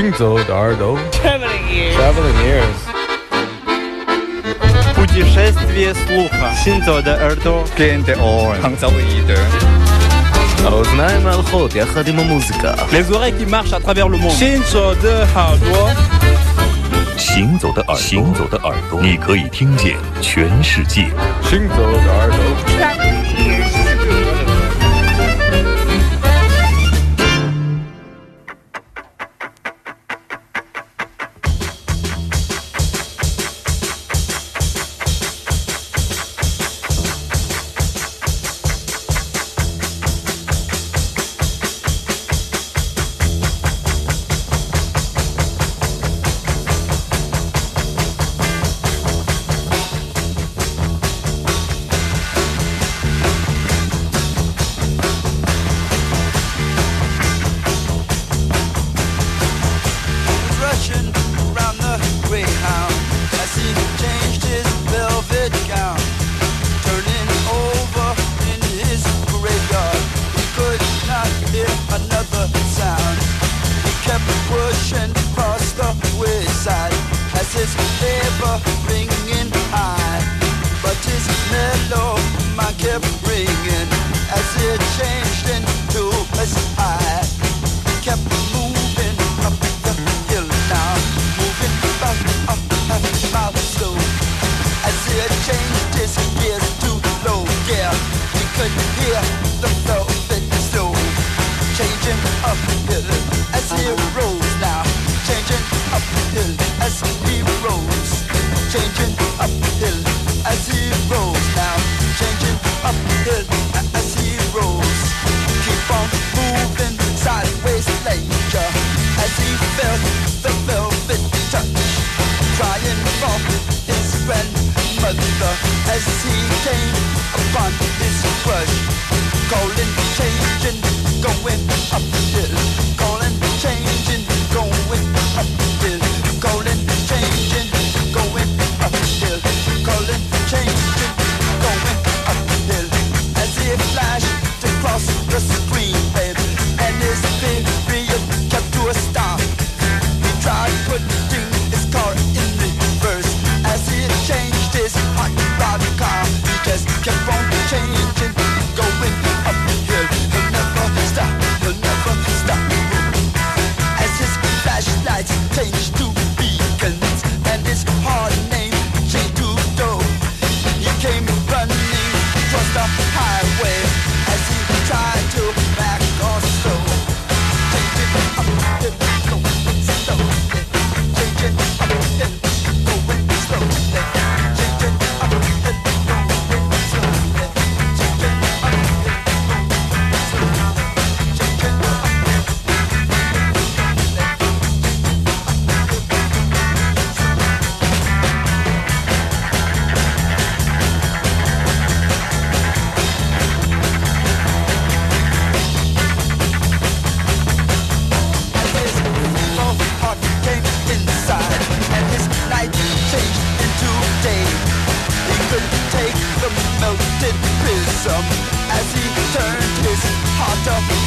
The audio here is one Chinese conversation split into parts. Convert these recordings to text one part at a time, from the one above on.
行走的耳朵。Traveling ears. 行走的耳朵。The。Aznaim al khod. Les oreilles qui marchent à travers le monde. 行走的耳朵。行走的耳朵。行走的耳朵。你可以听见全世界。行走的耳朵。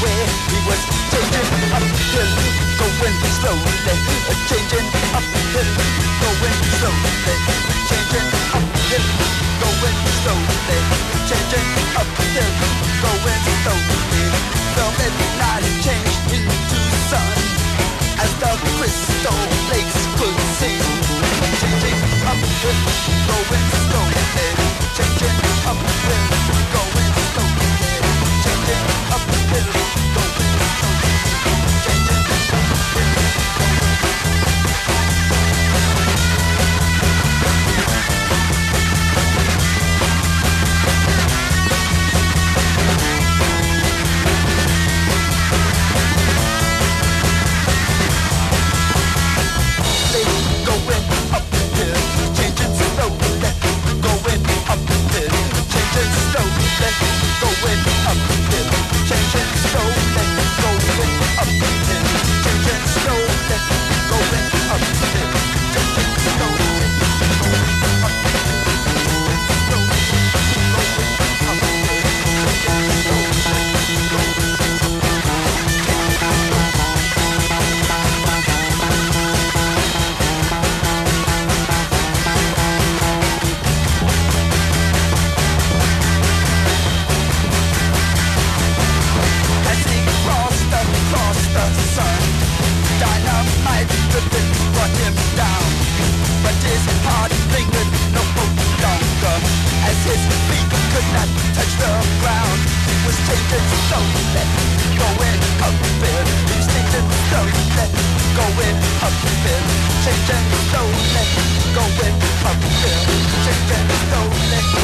where he was taken uphill, going slowly, changing uphill, going slowly, changing uphill. Shaking slowly, going uphill. Shaking slowly.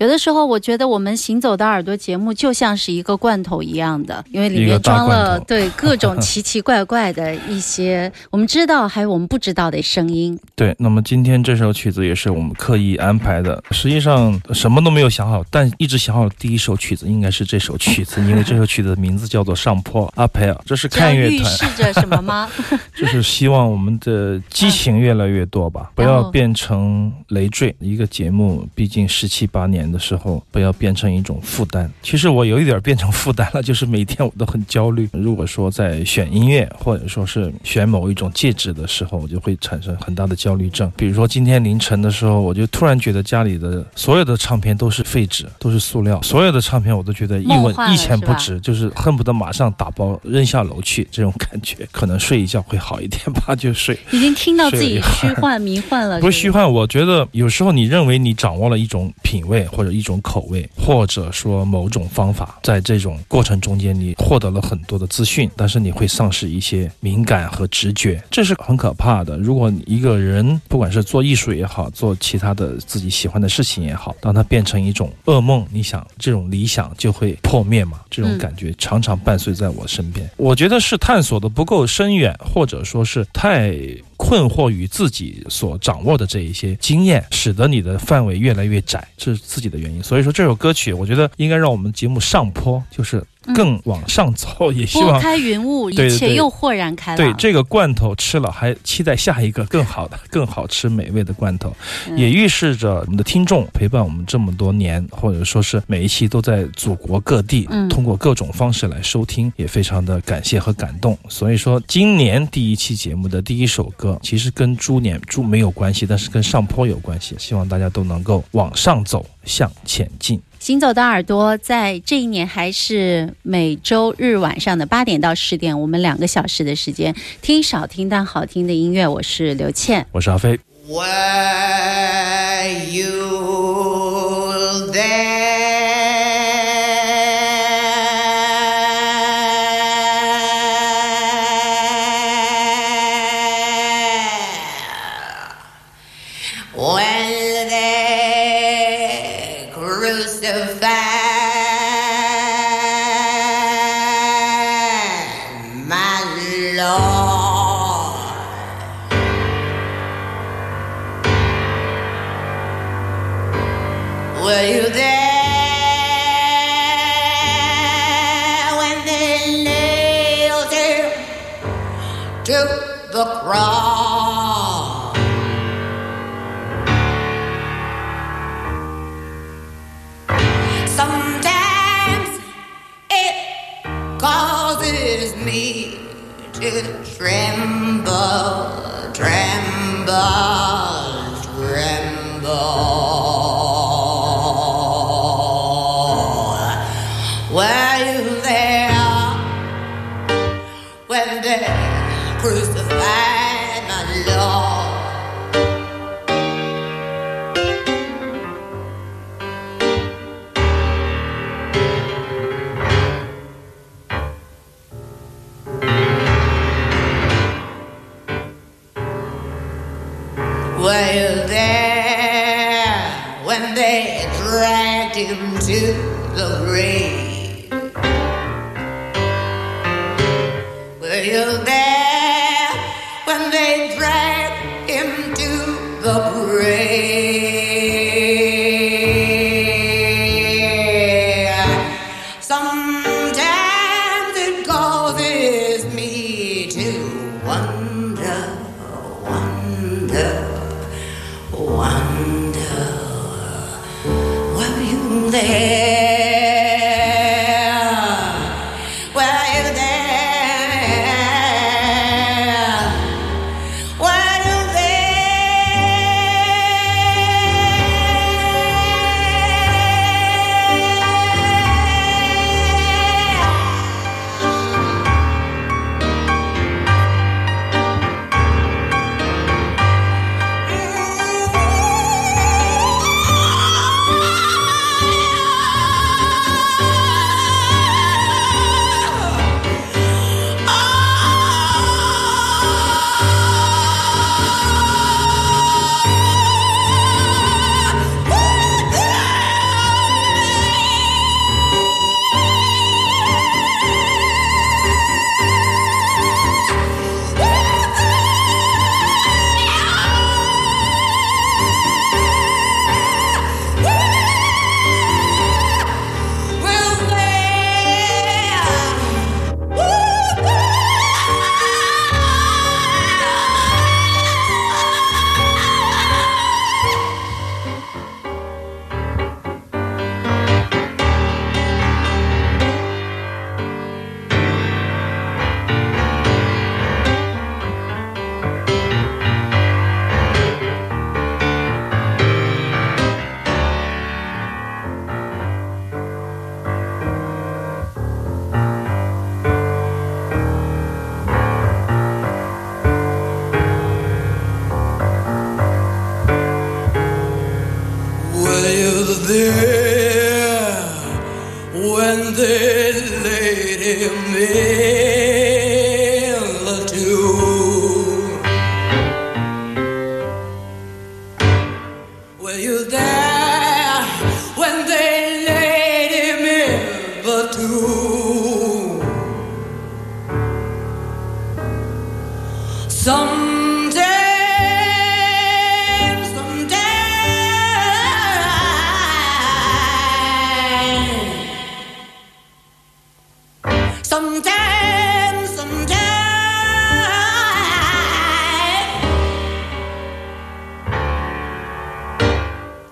有的时候，我觉得我们行走的耳朵节目就像是一个罐头一样的，因为里面装了对各种奇奇怪怪的一些我们知道还有我们不知道的声音。对，那么今天这首曲子也是我们刻意安排的。实际上什么都没有想好，但一直想好的第一首曲子应该是这首曲子，因为这首曲子的名字叫做《上坡阿培尔》，这是看乐团，示着什么吗？就是希望我们的激情越来越多吧，不要变成累赘。一个节目毕竟十七八年的时候，不要变成一种负担。其实我有一点变成负担了，就是每天我都很焦虑。如果说在选音乐，或者说是选某一种戒指的时候，我就会产生很大的焦虑症。比如说今天凌晨的时候，我就突然觉得家里的所有的唱片都是废纸，都是塑料，所有的唱片我都觉得一文一钱不值，就是恨不得马上打包扔下楼去，这种感觉。可能睡一觉会好一点吧，就睡。已经听到自己虚幻迷幻了，不是虚幻，我觉得有时候你认为你掌握了一种品味或或者一种口味，或者说某种方法，在这种过程中间你获得了很多的资讯，但是你会丧失一些敏感和直觉，这是很可怕的。如果一个人不管是做艺术也好，做其他的自己喜欢的事情也好，当它变成一种噩梦，你想这种理想就会破灭嘛？这种感觉常常伴随在我身边。我觉得是探索的不够深远，或者说是太困惑于自己所掌握的这一些经验，使得你的范围越来越窄，这是自己的原因。所以说这首歌曲，我觉得应该让我们节目上坡，就是更往上走，也希望。拨开云雾，一切又豁然开朗。对这个罐头吃了，还期待下一个更好的、更好吃、美味的罐头，嗯也预示着我们的听众陪伴我们这么多年，或者说是每一期都在祖国各地，嗯通过各种方式来收听，也非常的感谢和感动。所以说，今年第一期节目的第一首歌，其实跟猪年猪没有关系，但是跟上坡有关系。希望大家都能够往上走，向前进。行走的耳朵在这一年还是每周日晚上的八点到十点，我们两个小时的时间，听少听但好听的音乐。我是刘倩。我是阿飞。Were you there ah. someday.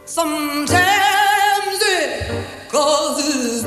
Sometimes it causes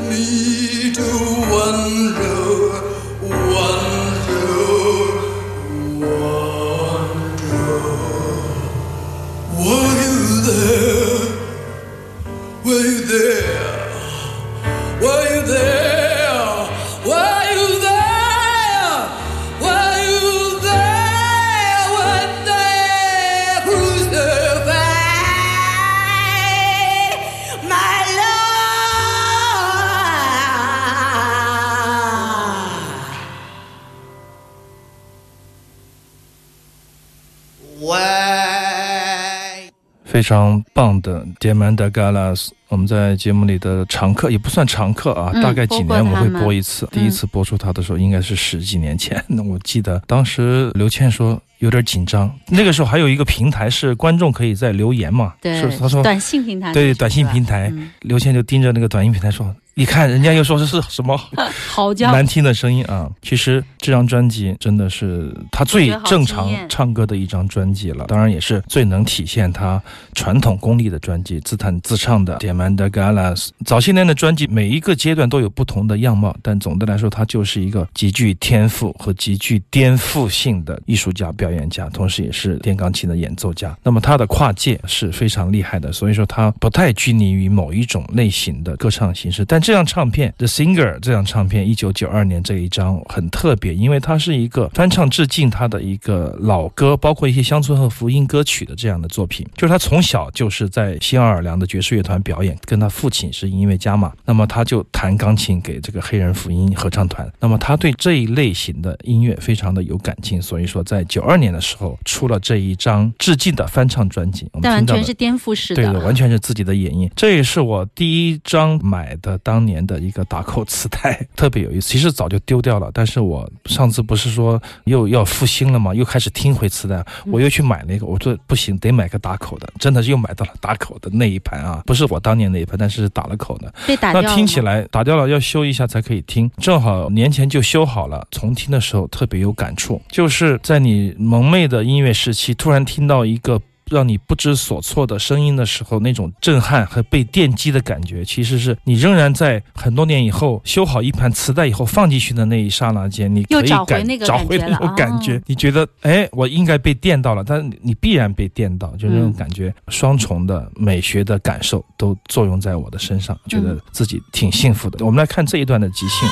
非常棒的 Diamanda Galas，我们在节目里的常客也不算常客啊，嗯大概几年我会播一次。嗯第一次播出他的时候应该是十几年前，那 我记得当时刘倩说有点紧张，那个时候还有一个平台是观众可以在留言嘛，对是他说短信平台，对短信平台，嗯刘倩就盯着那个短信平台说。你看，人家又说这是什么 嚎叫，难听的声音啊！其实这张专辑真的是他最正常唱歌的一张专辑了，当然也是最能体现他传统功力的专辑，自弹自唱的《Diamanda Galas》。早些年的专辑每一个阶段都有不同的样貌，但总的来说，他就是一个极具天赋和极具颠覆性的艺术家、表演家，同时也是电钢琴的演奏家。那么他的跨界是非常厉害的，所以说他不太拘泥于某一种类型的歌唱形式，但这张唱片《The Singer》这张唱片，一九九二年这一张很特别，因为它是一个翻唱致敬他的一个老歌，包括一些乡村和福音歌曲的这样的作品。就是他从小就是在新奥尔良的爵士乐团表演，跟他父亲是音乐家嘛，那么他就弹钢琴给这个黑人福音合唱团。那么他对这一类型的音乐非常的有感情，所以说在九二年的时候出了这一张致敬的翻唱专辑。我们但完全是颠覆式的对的，的，完全是自己的演绎。这也是我第一张买的当年的一个打口磁带，特别有意思。其实早就丢掉了，但是我上次不是说又要复兴了吗？又开始听回磁带，我又去买了一个，我说不行，得买个打口的，真的是又买到了打口的那一盘啊，不是我当年那一盘，但是打了口的。被打掉了。那听起来打掉了，要修一下才可以听。正好年前就修好了，重听的时候特别有感触，就是在你蒙昧的音乐时期，突然听到一个。让你不知所措的声音的时候，那种震撼和被电击的感觉，其实是你仍然在很多年以后修好一盘磁带以后放进去的那一刹那间，你可以又找回感那个找回那感觉了种感觉。哦你觉得，哎，我应该被电到了，但是你必然被电到，就那种嗯感觉，双重的美学的感受都作用在我的身上，觉得嗯自己挺幸福的。我们来看这一段的即兴。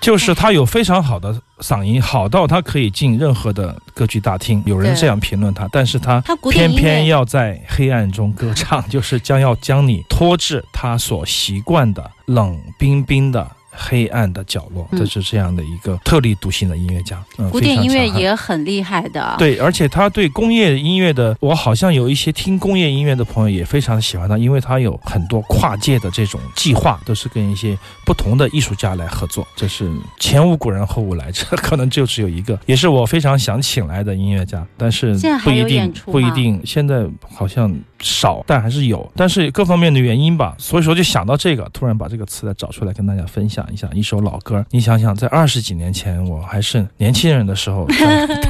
就是他有非常好的嗓音，好到他可以进任何的歌剧大厅，有人这样评论他，但是他偏偏要在黑暗中歌唱，就是将要将你拖至他所习惯的冷冰冰的黑暗的角落。嗯这是这样的一个特立独行的音乐家，嗯，古典音乐也很厉害的。，对，而且他对工业音乐的，我好像有一些听工业音乐的朋友也非常喜欢他，因为他有很多跨界的这种计划，都是跟一些不同的艺术家来合作。这是前无古人后无来者，可能就只有一个，也是我非常想请来的音乐家，但是不一定不一定，现在好像少，但还是有，但是各方面的原因吧，所以说就想到这个，突然把这个词再找出来跟大家分享一下，一首老歌。你想想，在二十几年前，我还是年轻人的时候，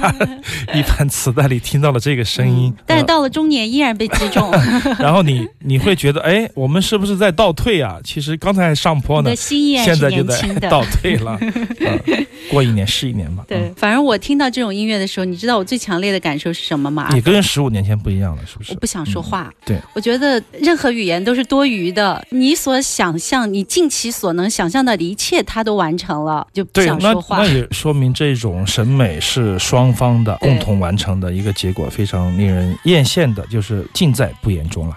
一盘磁带里听到了这个声音，嗯但是到了中年依然被击中，然后你你会觉得，哎，我们是不是在倒退啊？其实刚才还上坡呢现在就在。倒退了。嗯 过一年是一年吧。对，反正我听到这种音乐的时候，你知道我最强烈的感受是什么吗？嗯，也跟十五年前不一样了，是不是？我不想说话。嗯对，我觉得任何语言都是多余的。你所想象，你尽其所能想象到的一切，他都完成了，就不想说话那。也说明这种审美是双方的共同完成的一个结果，非常令人艳羡的，就是尽在不言中了。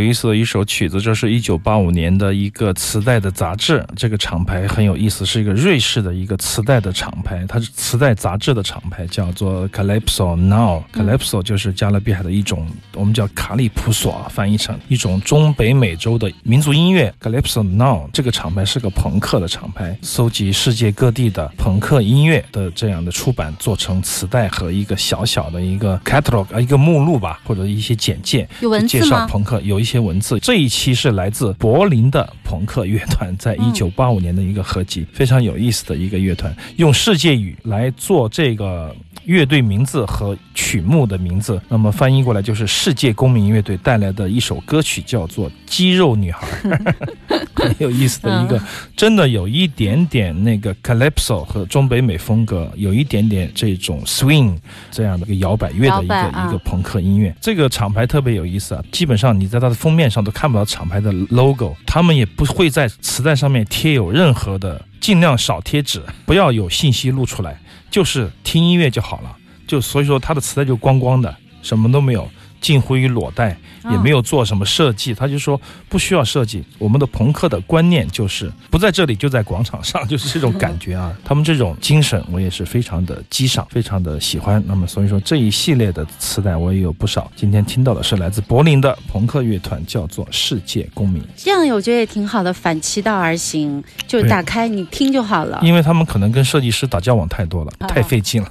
有意思的一首曲子，这是一九八五年的一个磁带的杂志。这个厂牌很有意思，是一个瑞士的一个磁带的厂牌，它是磁带杂志的厂牌，叫做 Calypso Now。Calypso 就是加勒比海的一种，我们叫卡里普索，翻译成一种中北美洲的民族音乐。Calypso Now 这个厂牌是个朋克的厂牌，搜集世界各地的朋克音乐的这样的出版，做成磁带和一个小小的一个 catalog 啊，一个目录吧，或者一些简介。有文字介绍？朋克有一些文字。这一期是来自柏林的朋克乐团，在一九八五年的一个合集，非常有意思的一个乐团，用世界语来做这个。乐队名字和曲目的名字，那么翻译过来就是世界公民乐队带来的一首歌曲，叫做《肌肉女孩》，很有意思的一个，真的有一点点那个 calypso 和中北美风格，有一点点这种 swing 这样的一个摇摆乐的一个啊。一个朋克音乐。这个厂牌特别有意思啊，基本上你在它的封面上都看不到厂牌的 logo，他们也不会在磁带上面贴有任何的，尽量少贴纸，不要有信息露出来，就是听音乐就好了。就所以说他的磁带就光光的，什么都没有，近乎于裸带，也没有做什么设计。他就说不需要设计，我们的朋克的观念就是不在这里就在广场上，就是这种感觉啊。他们这种精神我也是非常的激赏，非常的喜欢。那么所以说这一系列的磁带我也有不少。今天听到的是来自柏林的朋克乐团，叫做世界公民。这样我觉得也挺好的，反其道而行，就打开你听就好了。因为他们可能跟设计师打交道太多了，太费劲了。